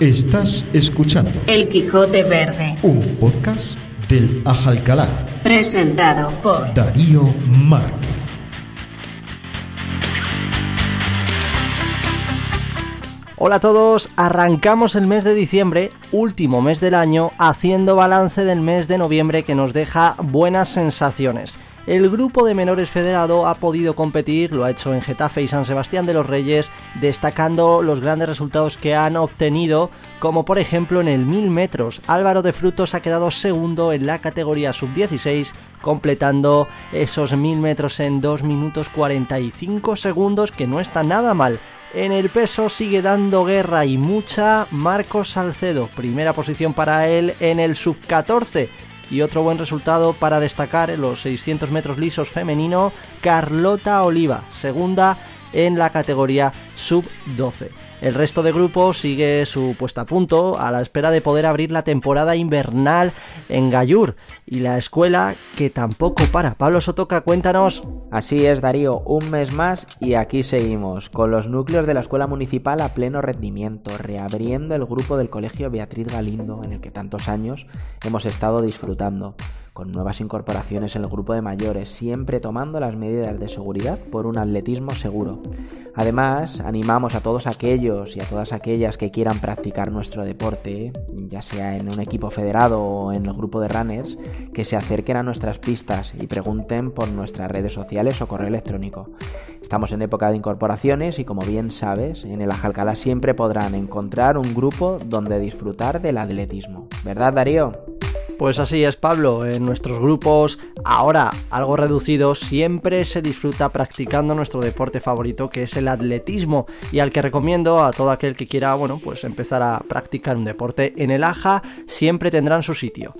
Estás escuchando El Quijote Verde, un podcast del Ajalcalá. presentado por Darío Márquez. Hola a todos, arrancamos el mes de diciembre, último mes del año, haciendo balance del mes de noviembre que nos deja buenas sensaciones. El grupo de menores federado ha podido competir, lo ha hecho en Getafe y San Sebastián de los Reyes, destacando los grandes resultados que han obtenido, como por ejemplo en el 1000 metros. Álvaro de Frutos ha quedado segundo en la categoría sub-16, completando esos 1000 metros en 2 minutos 45 segundos, que no está nada mal. En el peso sigue dando guerra y mucha Marcos Salcedo, primera posición para él en el sub-14 y otro buen resultado para destacar en los 600 metros lisos femenino, Carlota Oliva, segunda en la categoría sub-12. El resto de grupos sigue su puesta a punto a la espera de poder abrir la temporada invernal en Gallur y la escuela que tampoco para. Pablo Sotoca, cuéntanos. Así es, Darío, un mes más y aquí seguimos, con los núcleos de la escuela municipal a pleno rendimiento, reabriendo el grupo del colegio Beatriz Galindo, en el que tantos años hemos estado disfrutando, con nuevas incorporaciones en el grupo de mayores, siempre tomando las medidas de seguridad por un atletismo seguro. Además, animamos a todos aquellos y a todas aquellas que quieran practicar nuestro deporte, ya sea en un equipo federado o en el grupo de runners, que se acerquen a nuestras pistas y pregunten por nuestras redes sociales o correo electrónico. Estamos en época de incorporaciones y como bien sabes, en el Ajalcalá siempre podrán encontrar un grupo donde disfrutar del atletismo. ¿Verdad, Darío? Pues así es, Pablo. En nuestros grupos, ahora algo reducidos, siempre se disfruta practicando nuestro deporte favorito, que es el atletismo, y al que recomiendo a todo aquel que quiera, bueno, pues empezar a practicar un deporte en el AJA, siempre tendrán su sitio.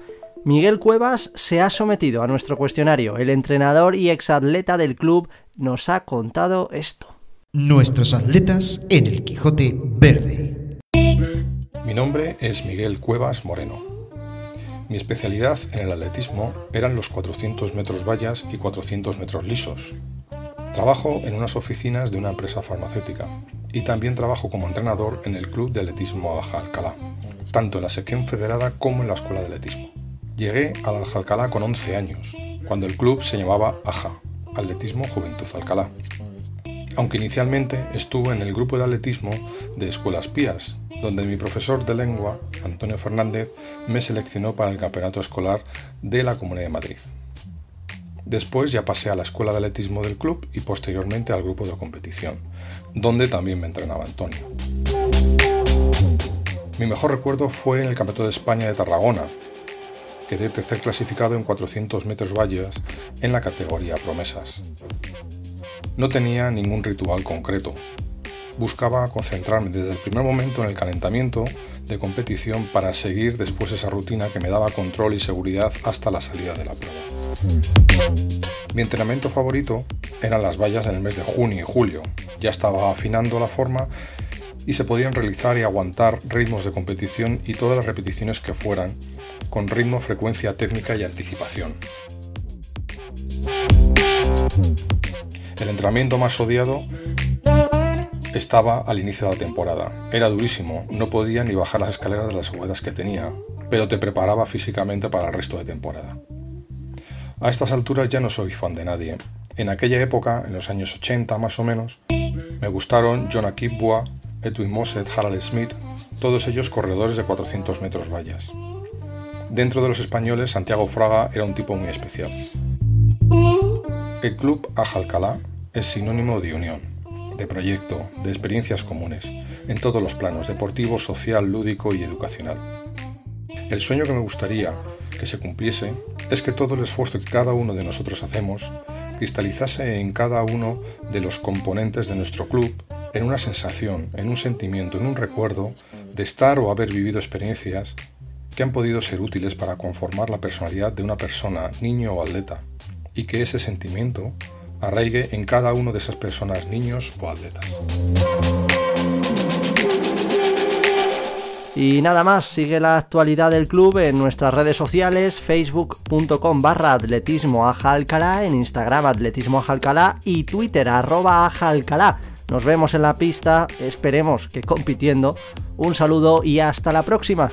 Miguel Cuevas se ha sometido a nuestro cuestionario. El entrenador y exatleta del club nos ha contado esto. Nuestros atletas en el Quijote Verde. Mi nombre es Miguel Cuevas Moreno. Mi especialidad en el atletismo eran los 400 metros vallas y 400 metros lisos. Trabajo en unas oficinas de una empresa farmacéutica y también trabajo como entrenador en el Club de Atletismo Aja Alcalá, tanto en la sección federada como en la escuela de atletismo. Llegué al Alcalá con 11 años, cuando el club se llamaba AJA, Atletismo Juventud Alcalá. Aunque inicialmente estuve en el grupo de atletismo de Escuelas Pías, donde mi profesor de lengua, Antonio Fernández, me seleccionó para el campeonato escolar de la Comunidad de Madrid. Después ya pasé a la escuela de atletismo del club y posteriormente al grupo de competición, donde también me entrenaba Antonio. Mi mejor recuerdo fue en el Campeonato de España de Tarragona. Quedé tercer clasificado en 400 metros vallas en la categoría promesas. No tenía ningún ritual concreto, buscaba concentrarme desde el primer momento en el calentamiento de competición para seguir después esa rutina que me daba control y seguridad hasta la salida de la prueba. Mi entrenamiento favorito eran las vallas en el mes de junio y julio. Ya estaba afinando la forma y se podían realizar y aguantar ritmos de competición y todas las repeticiones que fueran, con ritmo, frecuencia técnica y anticipación. El entrenamiento más odiado estaba al inicio de la temporada. Era durísimo, no podía ni bajar las escaleras de las aguadas que tenía, pero te preparaba físicamente para el resto de temporada. A estas alturas ya no soy fan de nadie. En aquella época, en los años 80 más o menos, me gustaron John Akipbua, Edwin Mosset, Harald Smith, todos ellos corredores de 400 metros vallas. Dentro de los españoles, Santiago Fraga era un tipo muy especial. El club Ajalcalá es sinónimo de unión, de proyecto, de experiencias comunes, en todos los planos, deportivo, social, lúdico y educacional. El sueño que me gustaría que se cumpliese es que todo el esfuerzo que cada uno de nosotros hacemos cristalizase en cada uno de los componentes de nuestro club en una sensación, en un sentimiento, en un recuerdo de estar o haber vivido experiencias que han podido ser útiles para conformar la personalidad de una persona, niño o atleta, y que ese sentimiento arraigue en cada uno de esas personas, niños o atletas. Y nada más, sigue la actualidad del club en nuestras redes sociales, facebook.com barra atletismo en Instagram atletismo Alcalá y Twitter arroba Alcalá. Nos vemos en la pista, esperemos que compitiendo. Un saludo y hasta la próxima.